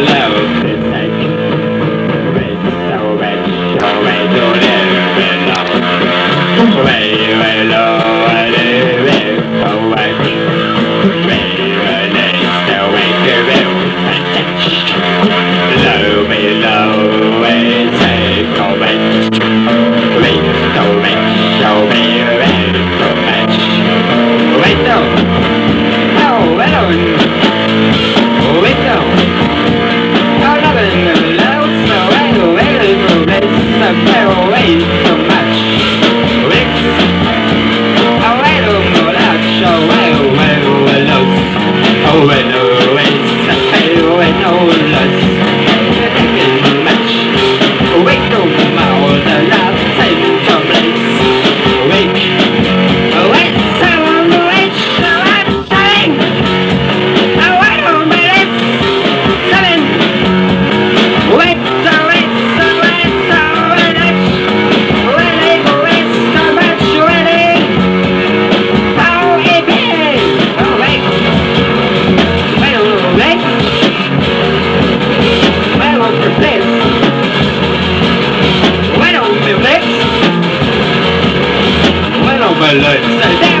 love. life.